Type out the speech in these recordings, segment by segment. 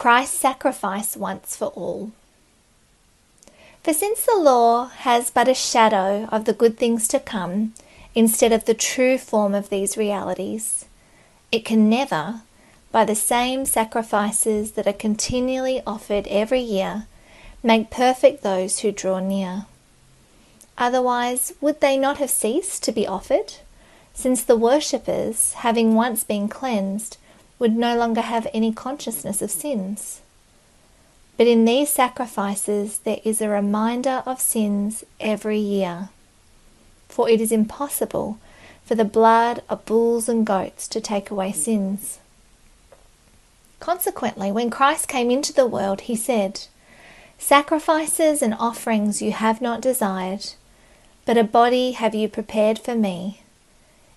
Christ's sacrifice once for all. For since the law has but a shadow of the good things to come, instead of the true form of these realities, it can never, by the same sacrifices that are continually offered every year, make perfect those who draw near. Otherwise, would they not have ceased to be offered? Since the worshippers, having once been cleansed, would no longer have any consciousness of sins. But in these sacrifices there is a reminder of sins every year. For it is impossible for the blood of bulls and goats to take away sins. Consequently, when Christ came into the world, he said, Sacrifices and offerings you have not desired, but a body have you prepared for me.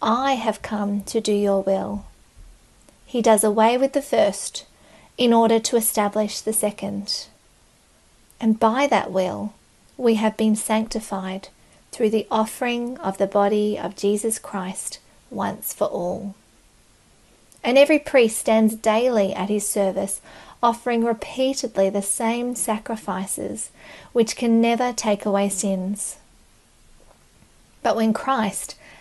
I have come to do your will. He does away with the first in order to establish the second. And by that will, we have been sanctified through the offering of the body of Jesus Christ once for all. And every priest stands daily at his service, offering repeatedly the same sacrifices, which can never take away sins. But when Christ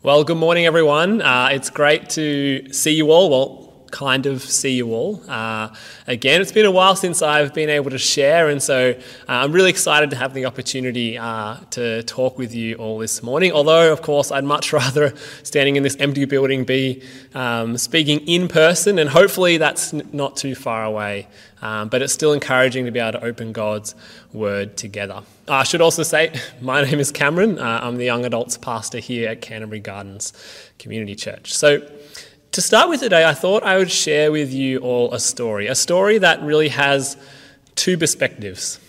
Well, good morning, everyone. Uh, it's great to see you all. Well, kind of see you all uh, again. It's been a while since I've been able to share, and so uh, I'm really excited to have the opportunity uh, to talk with you all this morning. Although, of course, I'd much rather standing in this empty building be um, speaking in person, and hopefully that's n- not too far away. Um, but it's still encouraging to be able to open God's Word together. I should also say, my name is Cameron. Uh, I'm the young adults pastor here at Canterbury Gardens Community Church. So, to start with today, I thought I would share with you all a story, a story that really has two perspectives,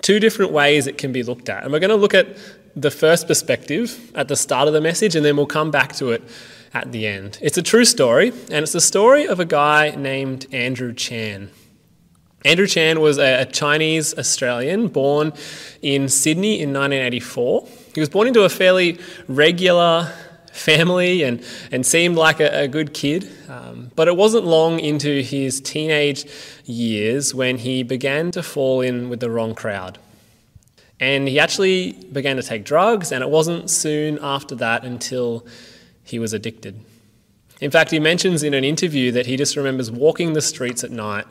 two different ways it can be looked at. And we're going to look at the first perspective at the start of the message, and then we'll come back to it at the end. It's a true story, and it's the story of a guy named Andrew Chan. Andrew Chan was a Chinese Australian born in Sydney in 1984. He was born into a fairly regular family and, and seemed like a, a good kid. Um, but it wasn't long into his teenage years when he began to fall in with the wrong crowd. And he actually began to take drugs, and it wasn't soon after that until he was addicted. In fact, he mentions in an interview that he just remembers walking the streets at night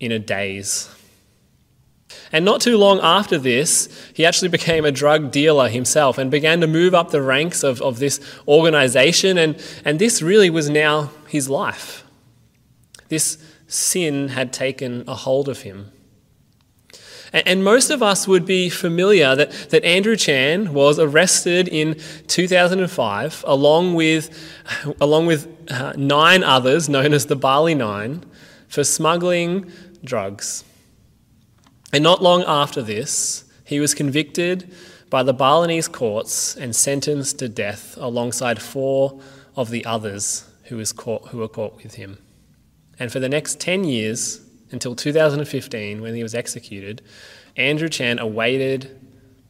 in a daze. And not too long after this, he actually became a drug dealer himself and began to move up the ranks of, of this organization. And, and this really was now his life. This sin had taken a hold of him. And, and most of us would be familiar that, that Andrew Chan was arrested in 2005 along with, along with uh, nine others, known as the Bali Nine, for smuggling drugs. And not long after this, he was convicted by the Balinese courts and sentenced to death alongside four of the others who, was caught, who were caught with him. And for the next 10 years, until 2015 when he was executed, Andrew Chan awaited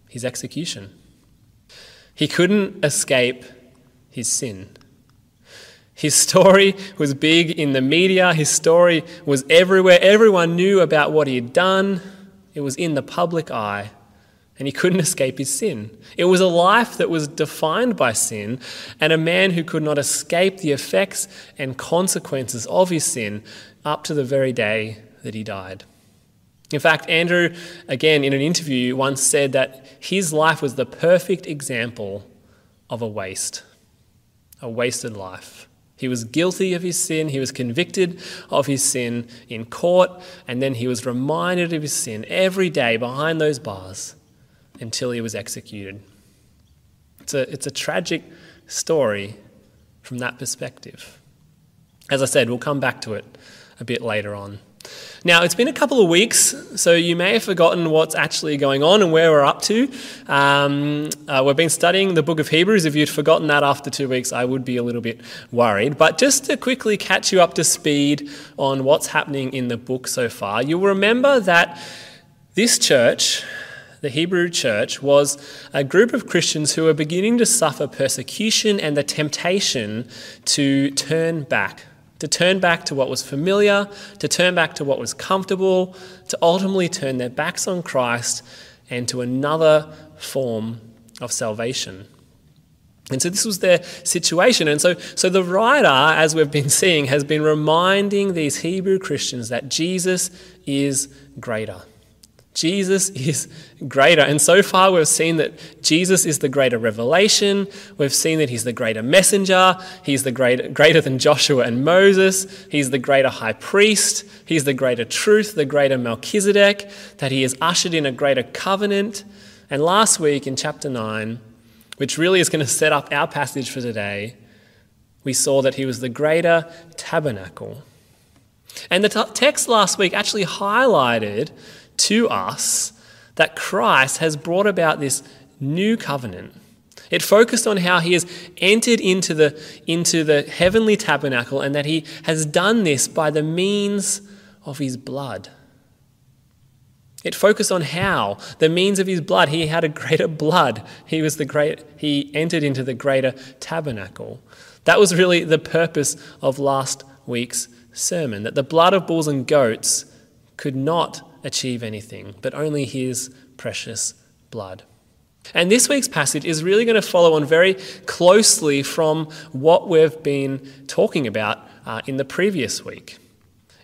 his execution. He couldn't escape his sin. His story was big in the media, his story was everywhere. Everyone knew about what he had done, it was in the public eye, and he couldn't escape his sin. It was a life that was defined by sin, and a man who could not escape the effects and consequences of his sin up to the very day that he died. In fact, Andrew, again in an interview, once said that his life was the perfect example of a waste, a wasted life. He was guilty of his sin, he was convicted of his sin in court, and then he was reminded of his sin every day behind those bars until he was executed. It's a, it's a tragic story from that perspective. As I said, we'll come back to it a bit later on. Now, it's been a couple of weeks, so you may have forgotten what's actually going on and where we're up to. Um, uh, we've been studying the book of Hebrews. If you'd forgotten that after two weeks, I would be a little bit worried. But just to quickly catch you up to speed on what's happening in the book so far, you'll remember that this church, the Hebrew church, was a group of Christians who were beginning to suffer persecution and the temptation to turn back to turn back to what was familiar, to turn back to what was comfortable, to ultimately turn their backs on Christ and to another form of salvation. And so this was their situation. And so, so the writer, as we've been seeing, has been reminding these Hebrew Christians that Jesus is greater. Jesus is greater. And so far, we've seen that Jesus is the greater revelation. We've seen that he's the greater messenger. He's the greater, greater than Joshua and Moses. He's the greater high priest. He's the greater truth, the greater Melchizedek, that he is ushered in a greater covenant. And last week in chapter 9, which really is going to set up our passage for today, we saw that he was the greater tabernacle. And the t- text last week actually highlighted to us that Christ has brought about this new covenant. It focused on how he has entered into the, into the heavenly tabernacle and that he has done this by the means of his blood. It focused on how, the means of his blood, he had a greater blood. He was the great he entered into the greater tabernacle. That was really the purpose of last week's sermon, that the blood of bulls and goats could not achieve anything, but only his precious blood. And this week's passage is really going to follow on very closely from what we've been talking about uh, in the previous week.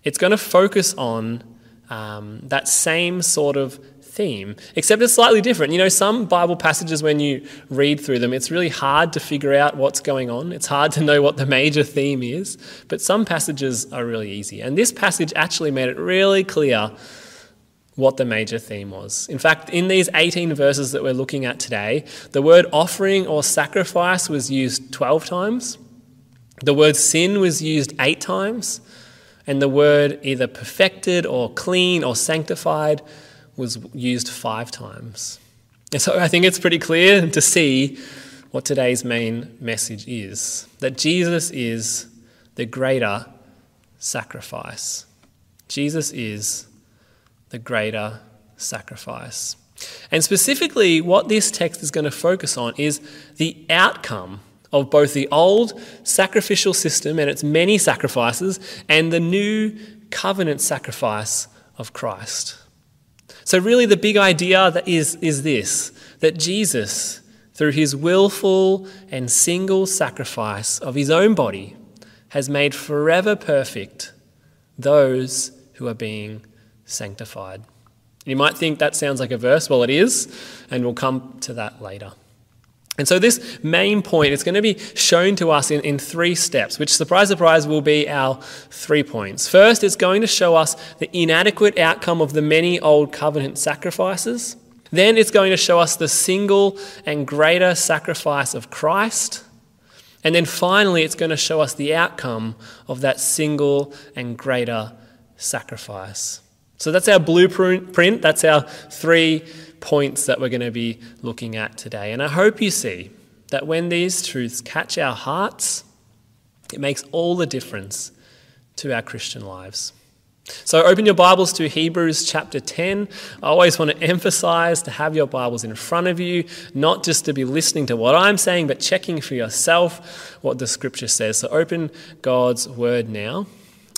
It's going to focus on um, that same sort of theme, except it's slightly different. You know, some Bible passages, when you read through them, it's really hard to figure out what's going on. It's hard to know what the major theme is, but some passages are really easy. And this passage actually made it really clear what the major theme was. In fact, in these 18 verses that we're looking at today, the word offering or sacrifice was used 12 times, the word sin was used eight times, and the word either perfected or clean or sanctified was used five times. And so I think it's pretty clear to see what today's main message is that Jesus is the greater sacrifice. Jesus is the greater sacrifice. And specifically, what this text is going to focus on is the outcome of both the old sacrificial system and its many sacrifices and the new covenant sacrifice of Christ. So, really, the big idea that is, is this that Jesus, through his willful and single sacrifice of his own body, has made forever perfect those who are being sanctified. You might think that sounds like a verse. Well, it is, and we'll come to that later. And so, this main point is going to be shown to us in, in three steps, which, surprise, surprise, will be our three points. First, it's going to show us the inadequate outcome of the many old covenant sacrifices. Then, it's going to show us the single and greater sacrifice of Christ. And then finally, it's going to show us the outcome of that single and greater sacrifice. So that's our blueprint. That's our three points that we're going to be looking at today. And I hope you see that when these truths catch our hearts, it makes all the difference to our Christian lives. So open your Bibles to Hebrews chapter 10. I always want to emphasize to have your Bibles in front of you, not just to be listening to what I'm saying, but checking for yourself what the scripture says. So open God's word now.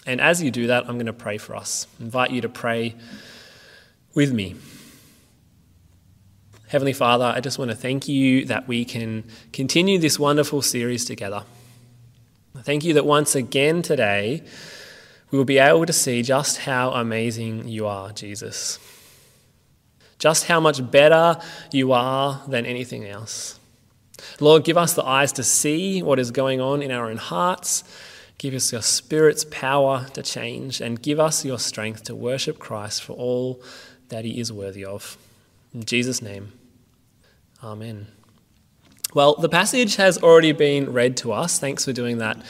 And as you do that, I'm going to pray for us. I invite you to pray with me. Heavenly Father, I just want to thank you that we can continue this wonderful series together. Thank you that once again today, we will be able to see just how amazing you are, Jesus. Just how much better you are than anything else. Lord, give us the eyes to see what is going on in our own hearts. Give us your Spirit's power to change, and give us your strength to worship Christ for all that he is worthy of. In Jesus' name, Amen. Well, the passage has already been read to us. Thanks for doing that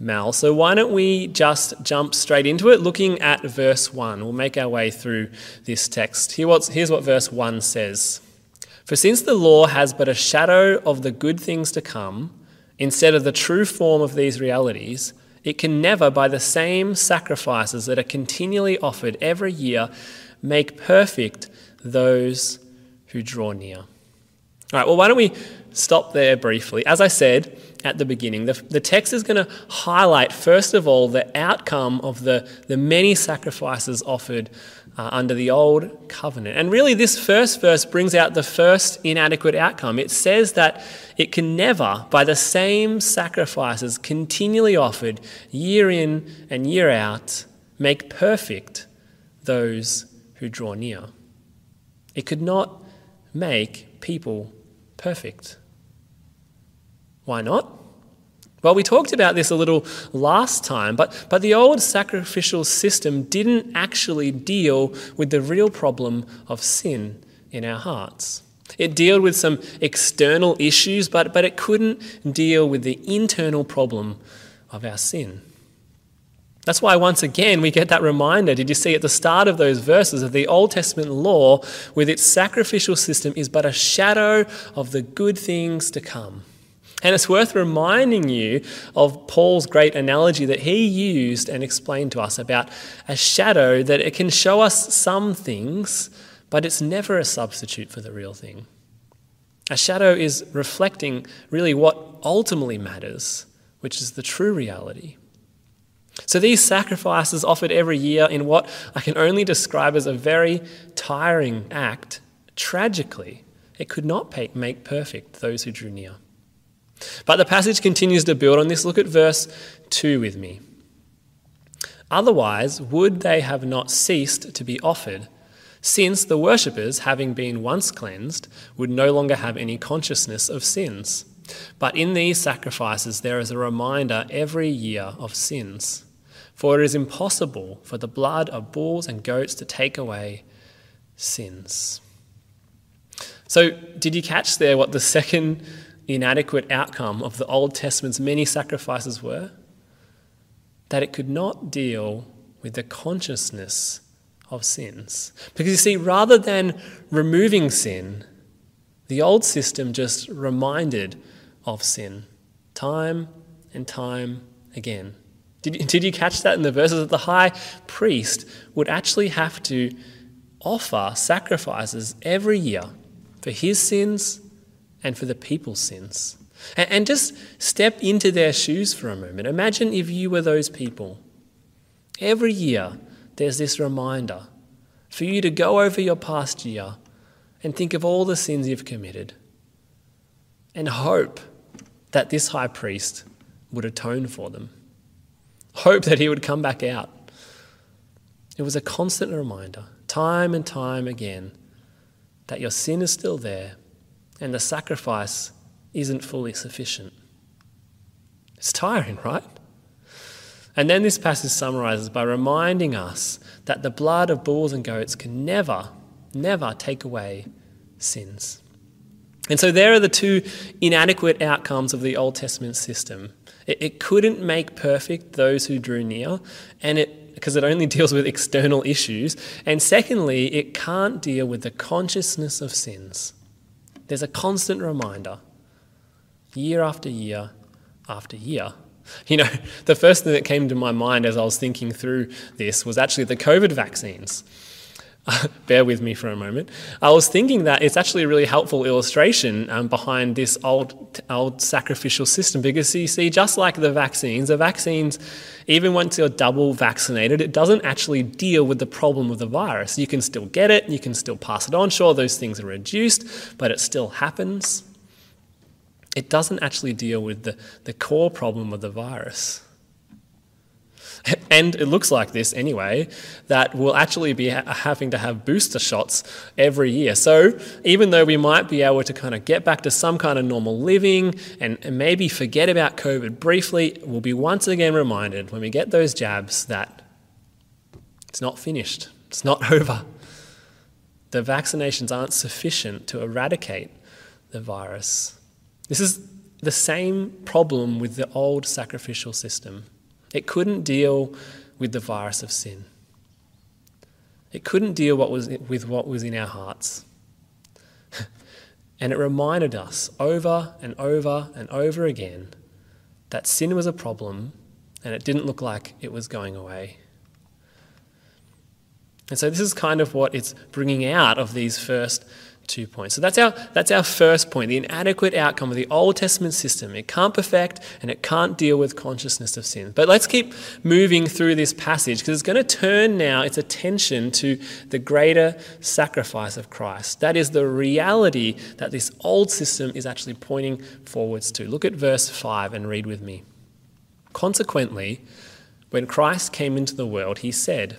Mal. So why don't we just jump straight into it, looking at verse 1. We'll make our way through this text. Here's what verse 1 says For since the law has but a shadow of the good things to come, instead of the true form of these realities, it can never, by the same sacrifices that are continually offered every year, make perfect those who draw near. All right, well, why don't we stop there briefly? As I said, at the beginning. The, the text is going to highlight, first of all, the outcome of the, the many sacrifices offered uh, under the old covenant. And really, this first verse brings out the first inadequate outcome. It says that it can never, by the same sacrifices continually offered year in and year out, make perfect those who draw near. It could not make people perfect. Why not? Well, we talked about this a little last time, but, but the old sacrificial system didn't actually deal with the real problem of sin in our hearts. It dealt with some external issues, but, but it couldn't deal with the internal problem of our sin. That's why, once again, we get that reminder. Did you see at the start of those verses of the Old Testament law, with its sacrificial system, is but a shadow of the good things to come? And it's worth reminding you of Paul's great analogy that he used and explained to us about a shadow that it can show us some things, but it's never a substitute for the real thing. A shadow is reflecting really what ultimately matters, which is the true reality. So these sacrifices offered every year in what I can only describe as a very tiring act, tragically, it could not make perfect those who drew near. But the passage continues to build on this. Look at verse 2 with me. Otherwise, would they have not ceased to be offered, since the worshippers, having been once cleansed, would no longer have any consciousness of sins? But in these sacrifices, there is a reminder every year of sins. For it is impossible for the blood of bulls and goats to take away sins. So, did you catch there what the second inadequate outcome of the Old Testament's many sacrifices were? That it could not deal with the consciousness of sins. Because you see, rather than removing sin, the old system just reminded of sin time and time again. Did, did you catch that in the verses that the high priest would actually have to offer sacrifices every year for his sins and for the people's sins. And just step into their shoes for a moment. Imagine if you were those people. Every year, there's this reminder for you to go over your past year and think of all the sins you've committed and hope that this high priest would atone for them. Hope that he would come back out. It was a constant reminder, time and time again, that your sin is still there and the sacrifice isn't fully sufficient. It's tiring, right? And then this passage summarizes by reminding us that the blood of bulls and goats can never, never take away sins. And so there are the two inadequate outcomes of the Old Testament system. It, it couldn't make perfect those who drew near, and it because it only deals with external issues. And secondly, it can't deal with the consciousness of sins. There's a constant reminder, year after year after year, You know, the first thing that came to my mind as I was thinking through this was actually the COVID vaccines. bear with me for a moment. I was thinking that it's actually a really helpful illustration um, behind this old, old sacrificial system because you see, just like the vaccines, the vaccines, even once you're double vaccinated, it doesn't actually deal with the problem of the virus. You can still get it, you can still pass it on. Sure, those things are reduced, but it still happens. It doesn't actually deal with the, the core problem of the virus. And it looks like this anyway, that we'll actually be ha- having to have booster shots every year. So even though we might be able to kind of get back to some kind of normal living and, and maybe forget about COVID briefly, we'll be once again reminded when we get those jabs that it's not finished, it's not over. The vaccinations aren't sufficient to eradicate the virus. This is the same problem with the old sacrificial system. It couldn't deal with the virus of sin. It couldn't deal what was, with what was in our hearts. and it reminded us over and over and over again that sin was a problem and it didn't look like it was going away. And so, this is kind of what it's bringing out of these first two points. So that's our, that's our first point the inadequate outcome of the Old Testament system. It can't perfect and it can't deal with consciousness of sin. But let's keep moving through this passage because it's going to turn now its attention to the greater sacrifice of Christ. That is the reality that this old system is actually pointing forwards to. Look at verse 5 and read with me. Consequently, when Christ came into the world, he said,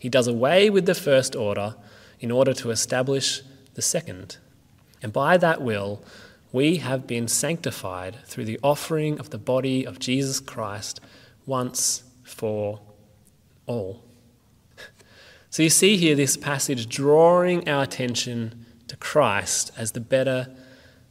He does away with the first order in order to establish the second. And by that will, we have been sanctified through the offering of the body of Jesus Christ once for all. So you see here this passage drawing our attention to Christ as the better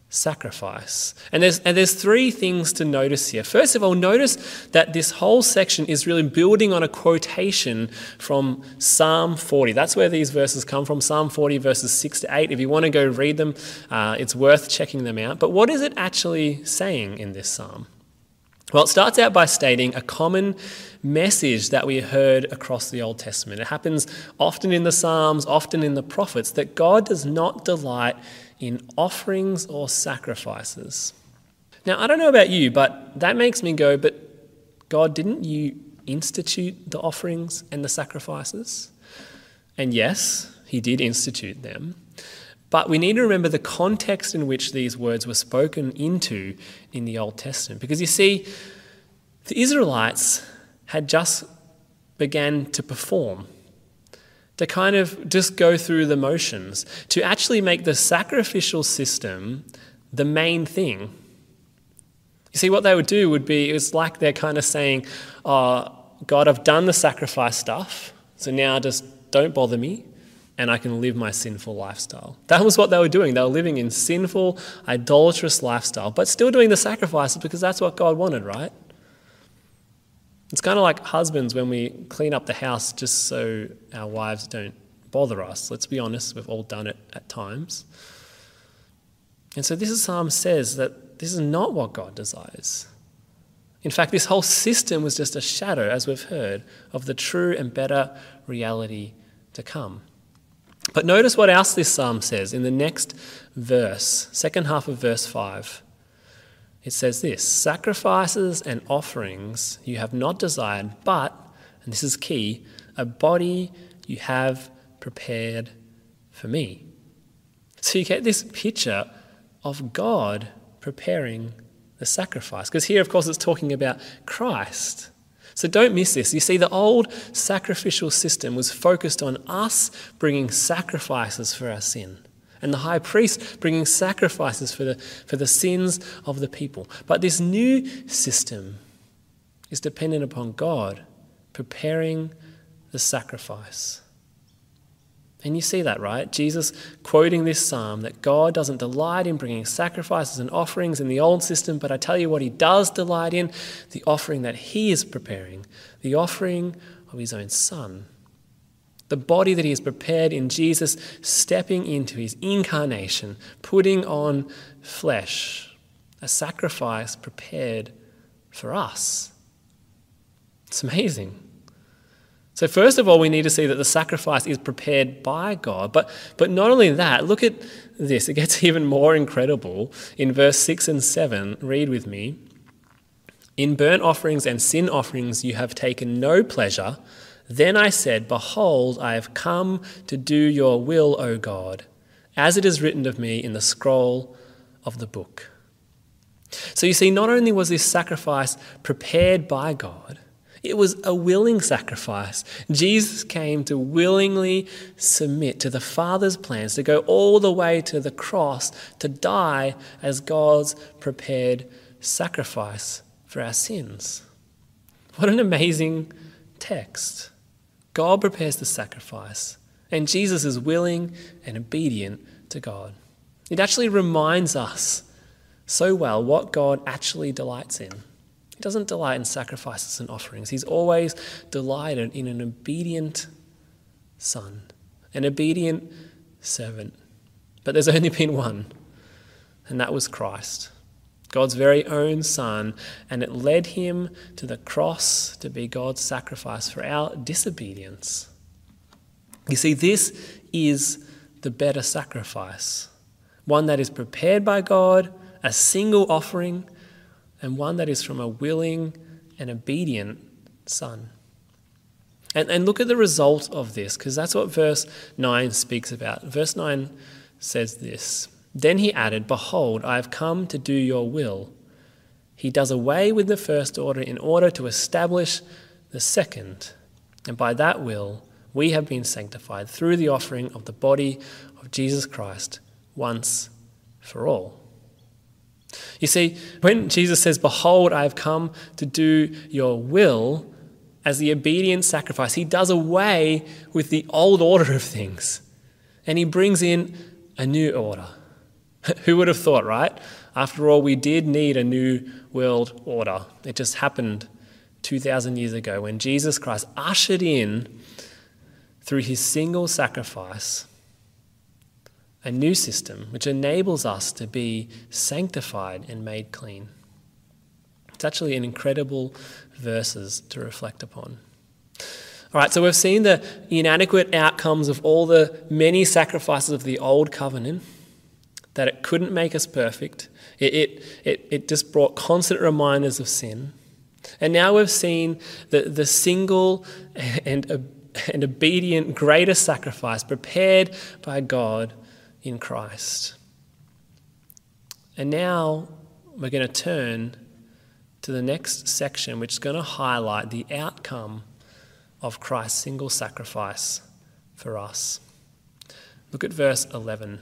sacrifice. And there's, and there's three things to notice here. First of all, notice that this whole section is really building on a quotation from Psalm 40. That's where these verses come from Psalm 40, verses 6 to 8. If you want to go read them, uh, it's worth checking them out. But what is it actually saying in this psalm? Well, it starts out by stating a common message that we heard across the Old Testament. It happens often in the Psalms, often in the prophets, that God does not delight in offerings or sacrifices. Now, I don't know about you, but that makes me go, but God, didn't you institute the offerings and the sacrifices? And yes, He did institute them. But we need to remember the context in which these words were spoken into in the Old Testament. Because you see, the Israelites had just began to perform to kind of just go through the motions, to actually make the sacrificial system the main thing. You see, what they would do would be, it was like they're kind of saying, oh, God, I've done the sacrifice stuff, so now just don't bother me and I can live my sinful lifestyle. That was what they were doing. They were living in sinful, idolatrous lifestyle, but still doing the sacrifices because that's what God wanted, right? It's kind of like husbands when we clean up the house just so our wives don't bother us. Let's be honest, we've all done it at times. And so this psalm says that this is not what God desires. In fact, this whole system was just a shadow, as we've heard, of the true and better reality to come. But notice what else this psalm says in the next verse, second half of verse 5 it says this sacrifices and offerings you have not desired, but, and this is key, a body you have prepared for me. So you get this picture of God preparing the sacrifice. Because here, of course, it's talking about Christ. So don't miss this. You see, the old sacrificial system was focused on us bringing sacrifices for our sin and the high priest bringing sacrifices for the, for the sins of the people. But this new system is dependent upon God preparing the sacrifice. And you see that, right? Jesus quoting this psalm that God doesn't delight in bringing sacrifices and offerings in the old system, but I tell you what, He does delight in the offering that He is preparing, the offering of His own Son. The body that He has prepared in Jesus, stepping into His incarnation, putting on flesh, a sacrifice prepared for us. It's amazing. So, first of all, we need to see that the sacrifice is prepared by God. But, but not only that, look at this. It gets even more incredible. In verse 6 and 7, read with me. In burnt offerings and sin offerings you have taken no pleasure. Then I said, Behold, I have come to do your will, O God, as it is written of me in the scroll of the book. So you see, not only was this sacrifice prepared by God, it was a willing sacrifice. Jesus came to willingly submit to the Father's plans, to go all the way to the cross, to die as God's prepared sacrifice for our sins. What an amazing text. God prepares the sacrifice, and Jesus is willing and obedient to God. It actually reminds us so well what God actually delights in. He doesn't delight in sacrifices and offerings. He's always delighted in an obedient son, an obedient servant. But there's only been one, and that was Christ, God's very own son, and it led him to the cross to be God's sacrifice for our disobedience. You see, this is the better sacrifice, one that is prepared by God, a single offering and one that is from a willing and obedient son. And, and look at the result of this, because that's what verse 9 speaks about. Verse 9 says this Then he added, Behold, I have come to do your will. He does away with the first order in order to establish the second. And by that will, we have been sanctified through the offering of the body of Jesus Christ once for all. You see, when Jesus says, Behold, I have come to do your will, as the obedient sacrifice, he does away with the old order of things and he brings in a new order. Who would have thought, right? After all, we did need a new world order. It just happened 2,000 years ago when Jesus Christ ushered in, through his single sacrifice, a new system which enables us to be sanctified and made clean. It's actually an incredible verses to reflect upon. All right, so we've seen the inadequate outcomes of all the many sacrifices of the old covenant, that it couldn't make us perfect. It, it, it, it just brought constant reminders of sin. And now we've seen the, the single and, and obedient greatest sacrifice prepared by God in Christ. And now we're going to turn to the next section, which is going to highlight the outcome of Christ's single sacrifice for us. Look at verse 11.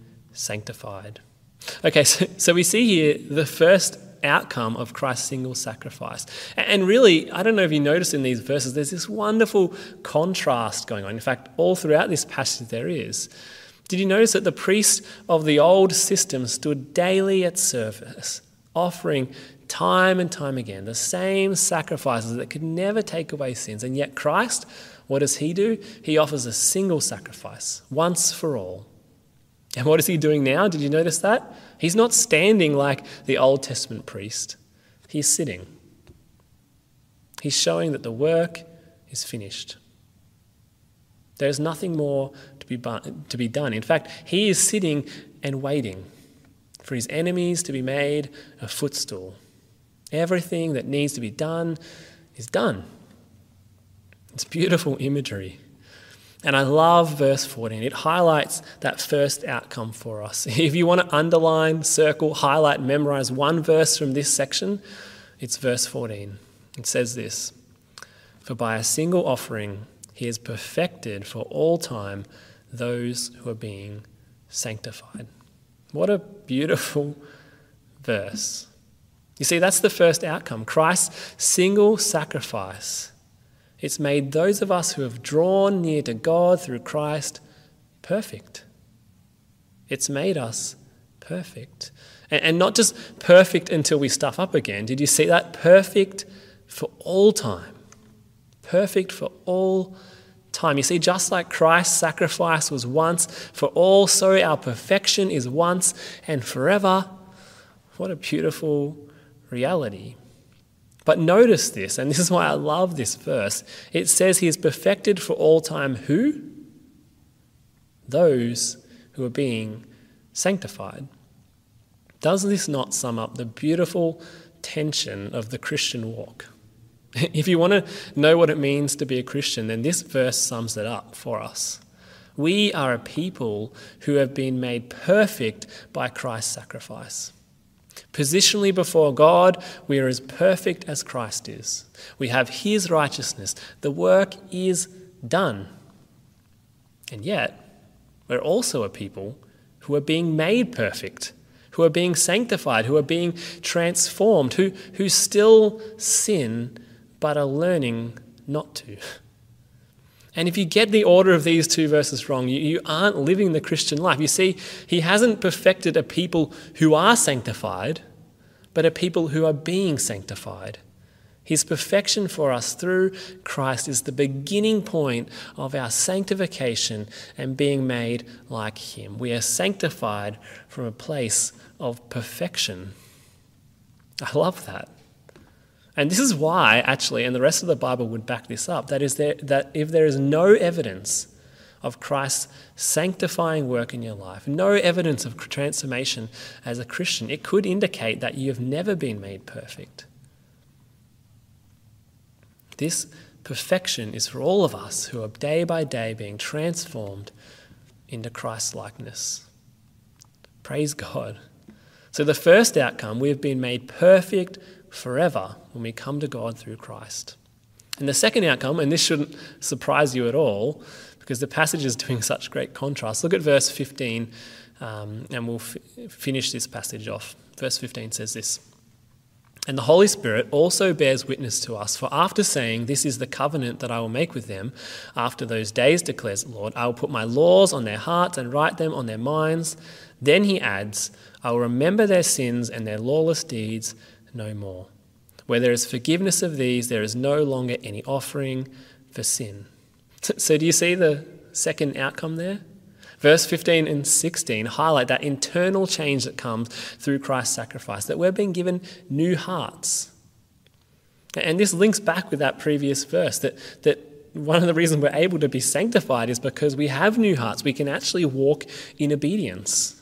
sanctified. Okay, so, so we see here the first outcome of Christ's single sacrifice. And really, I don't know if you notice in these verses, there's this wonderful contrast going on. In fact, all throughout this passage, there is. Did you notice that the priests of the old system stood daily at service, offering time and time again the same sacrifices that could never take away sins? And yet, Christ, what does he do? He offers a single sacrifice, once for all. And what is he doing now? Did you notice that? He's not standing like the Old Testament priest, he's sitting. He's showing that the work is finished. There's nothing more to be, to be done. In fact, he is sitting and waiting for his enemies to be made a footstool. Everything that needs to be done is done. It's beautiful imagery. And I love verse 14. It highlights that first outcome for us. If you want to underline, circle, highlight, memorize one verse from this section, it's verse 14. It says this For by a single offering he has perfected for all time those who are being sanctified. What a beautiful verse. You see, that's the first outcome Christ's single sacrifice. It's made those of us who have drawn near to God through Christ perfect. It's made us perfect. And not just perfect until we stuff up again. Did you see that? Perfect for all time. Perfect for all time. You see, just like Christ's sacrifice was once for all, so our perfection is once and forever. What a beautiful reality. But notice this, and this is why I love this verse. It says he is perfected for all time who? Those who are being sanctified. Does this not sum up the beautiful tension of the Christian walk? If you want to know what it means to be a Christian, then this verse sums it up for us. We are a people who have been made perfect by Christ's sacrifice. Positionally before God, we are as perfect as Christ is. We have His righteousness. The work is done. And yet, we're also a people who are being made perfect, who are being sanctified, who are being transformed, who, who still sin but are learning not to. And if you get the order of these two verses wrong, you, you aren't living the Christian life. You see, he hasn't perfected a people who are sanctified, but a people who are being sanctified. His perfection for us through Christ is the beginning point of our sanctification and being made like Him. We are sanctified from a place of perfection. I love that. And this is why, actually, and the rest of the Bible would back this up, that is there, that if there is no evidence of Christ's sanctifying work in your life, no evidence of transformation as a Christian, it could indicate that you have never been made perfect. This perfection is for all of us who are day by day being transformed into Christ's likeness. Praise God. So, the first outcome, we have been made perfect forever when we come to God through Christ. And the second outcome, and this shouldn't surprise you at all, because the passage is doing such great contrast. Look at verse 15, um, and we'll f- finish this passage off. Verse 15 says this And the Holy Spirit also bears witness to us, for after saying, This is the covenant that I will make with them, after those days, declares the Lord, I will put my laws on their hearts and write them on their minds. Then he adds, I will remember their sins and their lawless deeds no more. Where there is forgiveness of these, there is no longer any offering for sin. So, do you see the second outcome there? Verse 15 and 16 highlight that internal change that comes through Christ's sacrifice, that we're being given new hearts. And this links back with that previous verse that, that one of the reasons we're able to be sanctified is because we have new hearts. We can actually walk in obedience.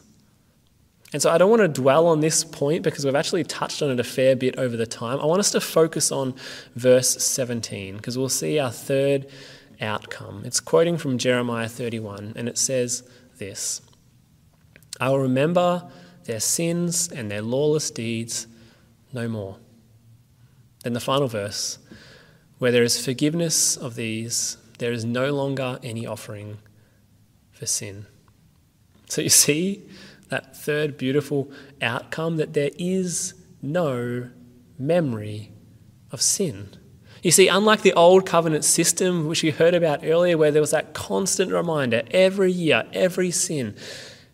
And so I don't want to dwell on this point because we've actually touched on it a fair bit over the time. I want us to focus on verse 17 because we'll see our third outcome. It's quoting from Jeremiah 31 and it says this I will remember their sins and their lawless deeds no more. Then the final verse where there is forgiveness of these, there is no longer any offering for sin. So you see, that third beautiful outcome that there is no memory of sin. You see, unlike the old covenant system, which we heard about earlier, where there was that constant reminder every year, every sin,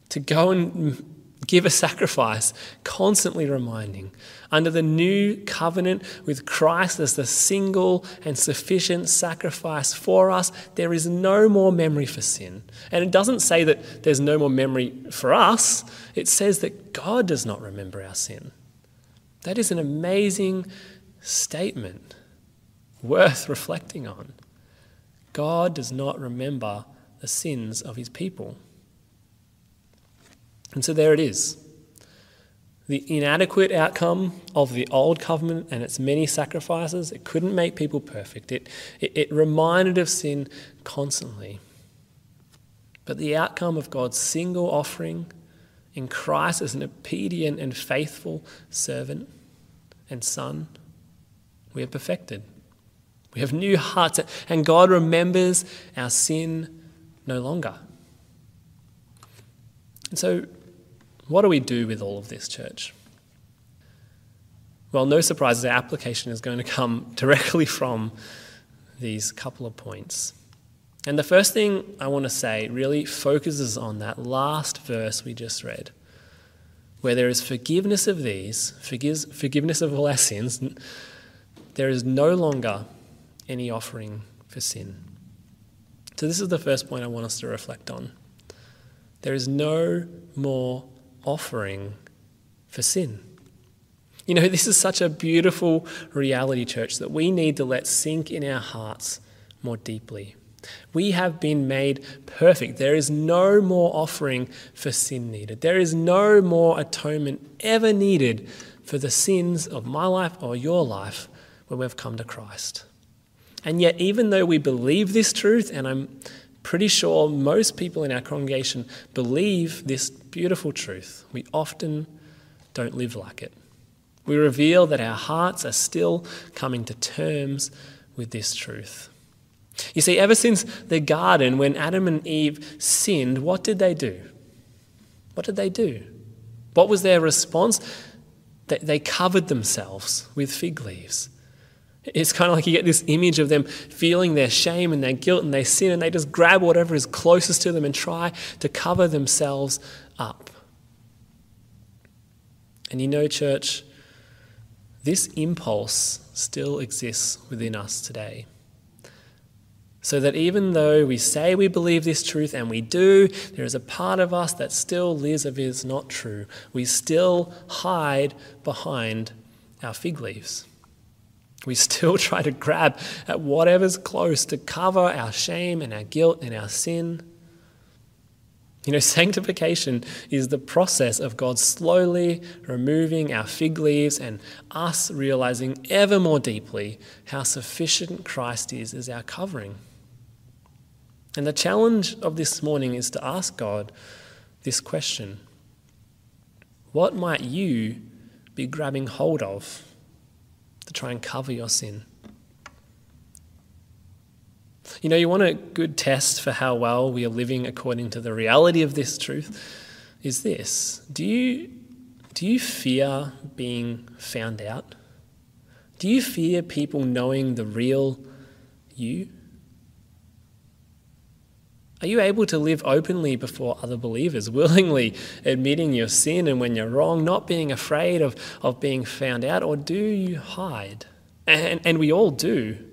to go and give a sacrifice, constantly reminding. Under the new covenant with Christ as the single and sufficient sacrifice for us, there is no more memory for sin. And it doesn't say that there's no more memory for us, it says that God does not remember our sin. That is an amazing statement worth reflecting on. God does not remember the sins of his people. And so there it is. The inadequate outcome of the old covenant and its many sacrifices, it couldn't make people perfect. It, it, it reminded of sin constantly. But the outcome of God's single offering in Christ as an obedient and faithful servant and son, we are perfected. We have new hearts, and God remembers our sin no longer. And so, what do we do with all of this, church? Well, no surprises, our application is going to come directly from these couple of points. And the first thing I want to say really focuses on that last verse we just read, where there is forgiveness of these, forgiveness of all our sins, there is no longer any offering for sin. So, this is the first point I want us to reflect on. There is no more offering for sin. You know, this is such a beautiful reality, church, that we need to let sink in our hearts more deeply. We have been made perfect. There is no more offering for sin needed. There is no more atonement ever needed for the sins of my life or your life when we've come to Christ. And yet, even though we believe this truth, and I'm pretty sure most people in our congregation believe this beautiful truth, we often don't live like it. We reveal that our hearts are still coming to terms with this truth. You see, ever since the garden, when Adam and Eve sinned, what did they do? What did they do? What was their response? They covered themselves with fig leaves. It's kind of like you get this image of them feeling their shame and their guilt and they sin and they just grab whatever is closest to them and try to cover themselves. And you know, church, this impulse still exists within us today. So that even though we say we believe this truth and we do, there is a part of us that still lives if it is not true. We still hide behind our fig leaves. We still try to grab at whatever's close to cover our shame and our guilt and our sin. You know, sanctification is the process of God slowly removing our fig leaves and us realizing ever more deeply how sufficient Christ is as our covering. And the challenge of this morning is to ask God this question What might you be grabbing hold of to try and cover your sin? You know, you want a good test for how well we are living according to the reality of this truth is this. Do you, do you fear being found out? Do you fear people knowing the real you? Are you able to live openly before other believers, willingly admitting your sin and when you're wrong, not being afraid of, of being found out, or do you hide? And, and we all do.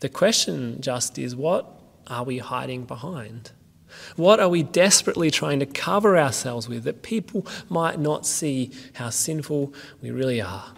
The question just is what are we hiding behind? What are we desperately trying to cover ourselves with that people might not see how sinful we really are?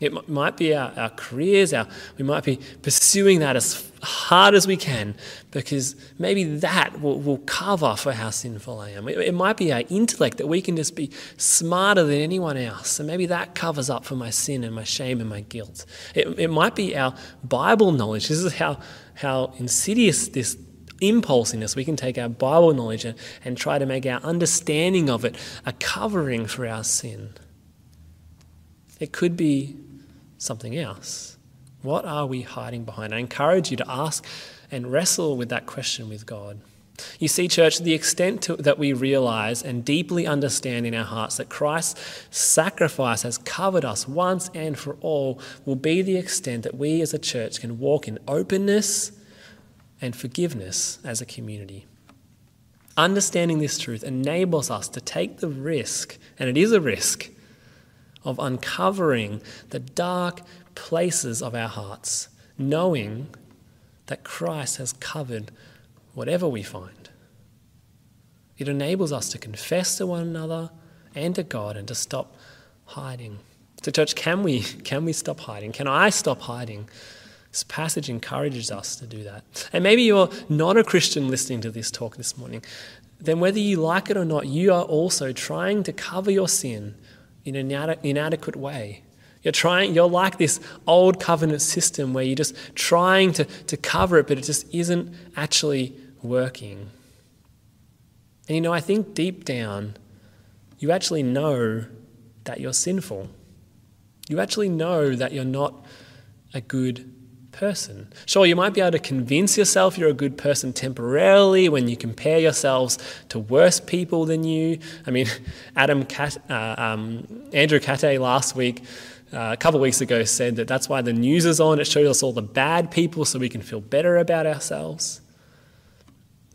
It might be our, our careers, our, we might be pursuing that as hard as we can because maybe that will, will cover for how sinful I am. It, it might be our intellect that we can just be smarter than anyone else, and maybe that covers up for my sin and my shame and my guilt. It, it might be our Bible knowledge. This is how, how insidious this impulse in us. We can take our Bible knowledge and, and try to make our understanding of it a covering for our sin. It could be something else. What are we hiding behind? I encourage you to ask and wrestle with that question with God. You see, church, the extent to, that we realize and deeply understand in our hearts that Christ's sacrifice has covered us once and for all will be the extent that we as a church can walk in openness and forgiveness as a community. Understanding this truth enables us to take the risk, and it is a risk, of uncovering the dark places of our hearts, knowing that Christ has covered whatever we find. It enables us to confess to one another and to God and to stop hiding. So, church, can we, can we stop hiding? Can I stop hiding? This passage encourages us to do that. And maybe you're not a Christian listening to this talk this morning. Then, whether you like it or not, you are also trying to cover your sin in an inadequate way. You're trying, you're like this old covenant system where you're just trying to, to cover it, but it just isn't actually working. And you know, I think deep down, you actually know that you're sinful. You actually know that you're not a good person. Sure, you might be able to convince yourself you're a good person temporarily when you compare yourselves to worse people than you. I mean, Adam Cat, uh, um, Andrew Kate last week, uh, a couple of weeks ago, said that that's why the news is on. It shows us all the bad people so we can feel better about ourselves.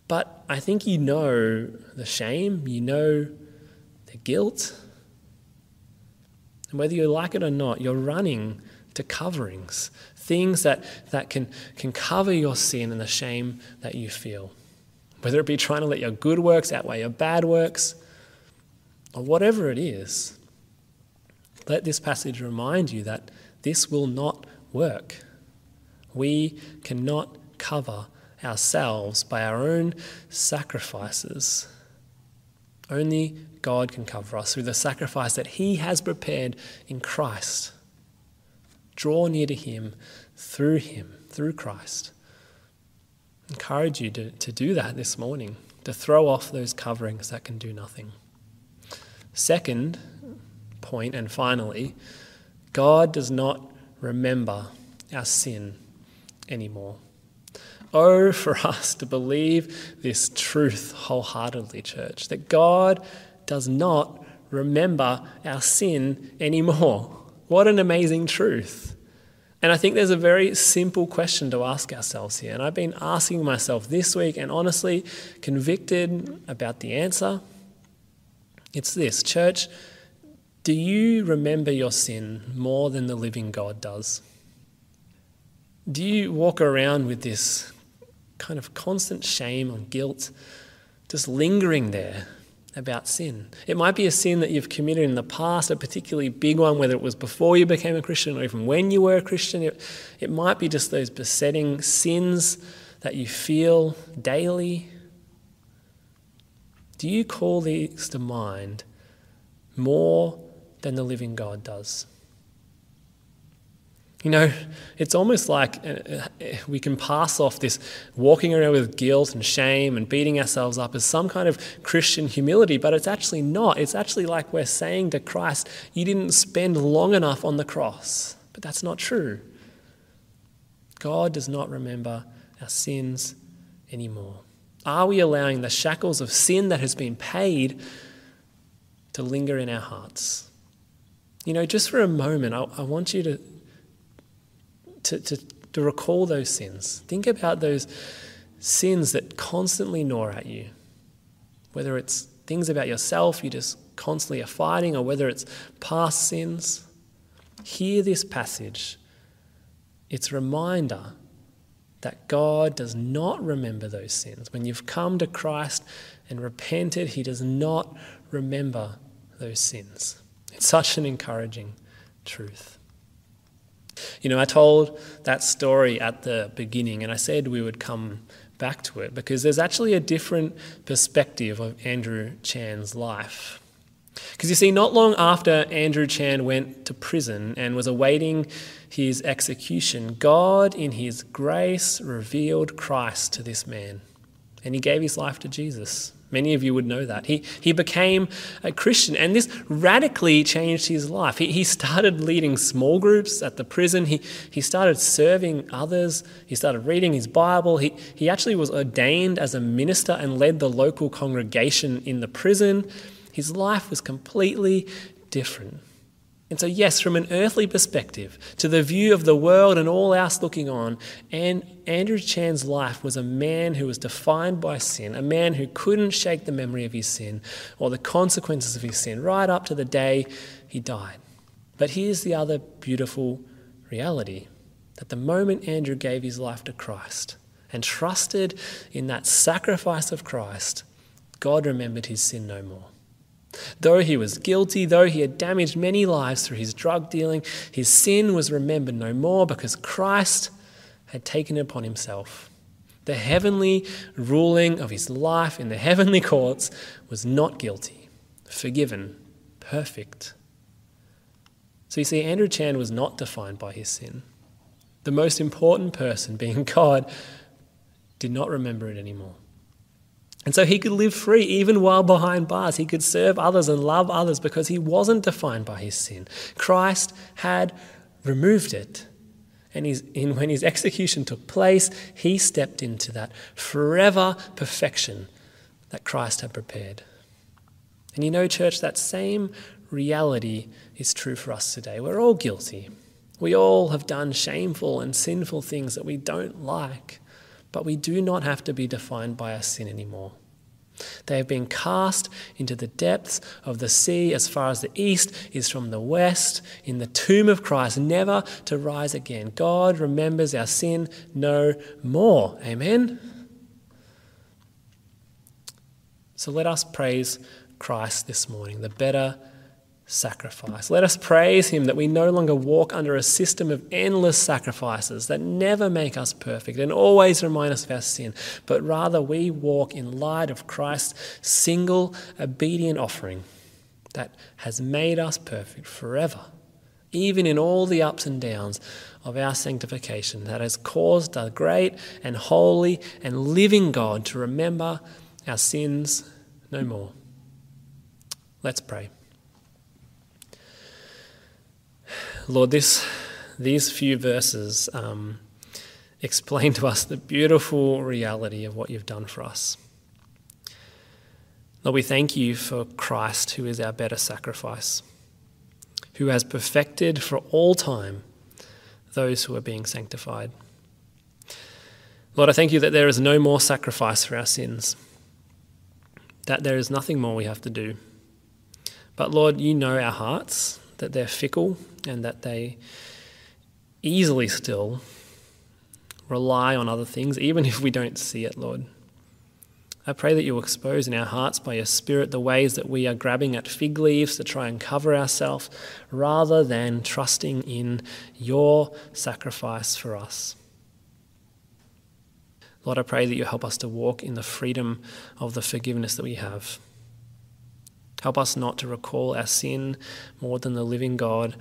But I think you know the shame, you know the guilt. And whether you like it or not, you're running to coverings, things that, that can, can cover your sin and the shame that you feel. Whether it be trying to let your good works outweigh your bad works, or whatever it is, let this passage remind you that this will not work. We cannot cover ourselves by our own sacrifices. Only God can cover us through the sacrifice that He has prepared in Christ. Draw near to Him through Him, through Christ. I encourage you to, to do that this morning, to throw off those coverings that can do nothing. Second point, and finally, God does not remember our sin anymore. Oh, for us to believe this truth wholeheartedly, church, that God does not remember our sin anymore. What an amazing truth. And I think there's a very simple question to ask ourselves here. And I've been asking myself this week and honestly convicted about the answer. It's this Church, do you remember your sin more than the living God does? Do you walk around with this kind of constant shame and guilt just lingering there about sin. It might be a sin that you've committed in the past, a particularly big one, whether it was before you became a Christian or even when you were a Christian. It, it might be just those besetting sins that you feel daily. Do you call these to mind more than the living God does? You know, it's almost like uh, uh, we can pass off this walking around with guilt and shame and beating ourselves up as some kind of Christian humility, but it's actually not. It's actually like we're saying to Christ, You didn't spend long enough on the cross. But that's not true. God does not remember our sins anymore. Are we allowing the shackles of sin that has been paid to linger in our hearts? You know, just for a moment, I, I want you to to, to, to recall those sins. Think about those sins that constantly gnaw at you, whether it's things about yourself you just constantly are fighting, or whether it's past sins. Hear this passage. It's a reminder that God does not remember those sins. When you've come to Christ and repented, He does not remember those sins. It's such an encouraging truth. You know, I told that story at the beginning and I said we would come back to it because there's actually a different perspective of Andrew Chan's life. Because you see, not long after Andrew Chan went to prison and was awaiting his execution, God, in his grace, revealed Christ to this man. And he gave his life to Jesus. Many of you would know that. He, he became a Christian, and this radically changed his life. He, he started leading small groups at the prison. He, he started serving others. He started reading his Bible. He, he actually was ordained as a minister and led the local congregation in the prison. His life was completely different. And so, yes, from an earthly perspective, to the view of the world and all else looking on, and Andrew Chan's life was a man who was defined by sin, a man who couldn't shake the memory of his sin or the consequences of his sin right up to the day he died. But here's the other beautiful reality that the moment Andrew gave his life to Christ and trusted in that sacrifice of Christ, God remembered his sin no more. Though he was guilty, though he had damaged many lives through his drug dealing, his sin was remembered no more because Christ had taken it upon himself. The heavenly ruling of his life in the heavenly courts was not guilty, forgiven, perfect, So you see, Andrew Chan was not defined by his sin. The most important person, being God, did not remember it anymore. And so he could live free even while behind bars. He could serve others and love others because he wasn't defined by his sin. Christ had removed it. And in, when his execution took place, he stepped into that forever perfection that Christ had prepared. And you know, church, that same reality is true for us today. We're all guilty. We all have done shameful and sinful things that we don't like, but we do not have to be defined by our sin anymore. They have been cast into the depths of the sea as far as the east is from the west, in the tomb of Christ, never to rise again. God remembers our sin no more. Amen? So let us praise Christ this morning, the better sacrifice. Let us praise Him that we no longer walk under a system of endless sacrifices that never make us perfect and always remind us of our sin, but rather we walk in light of Christ's single obedient offering that has made us perfect forever, even in all the ups and downs of our sanctification, that has caused a great and holy and living God to remember our sins no more. Let's pray. Lord, this, these few verses um, explain to us the beautiful reality of what you've done for us. Lord, we thank you for Christ, who is our better sacrifice, who has perfected for all time those who are being sanctified. Lord, I thank you that there is no more sacrifice for our sins, that there is nothing more we have to do. But Lord, you know our hearts, that they're fickle and that they easily still rely on other things, even if we don't see it, Lord. I pray that you expose in our hearts by your Spirit the ways that we are grabbing at fig leaves to try and cover ourselves rather than trusting in your sacrifice for us. Lord, I pray that you help us to walk in the freedom of the forgiveness that we have. Help us not to recall our sin more than the living God,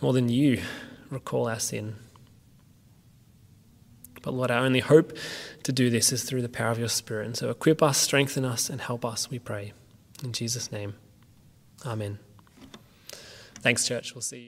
more than you recall our sin. But Lord, our only hope to do this is through the power of your Spirit. And so equip us, strengthen us, and help us, we pray. In Jesus' name, amen. Thanks, church. We'll see you.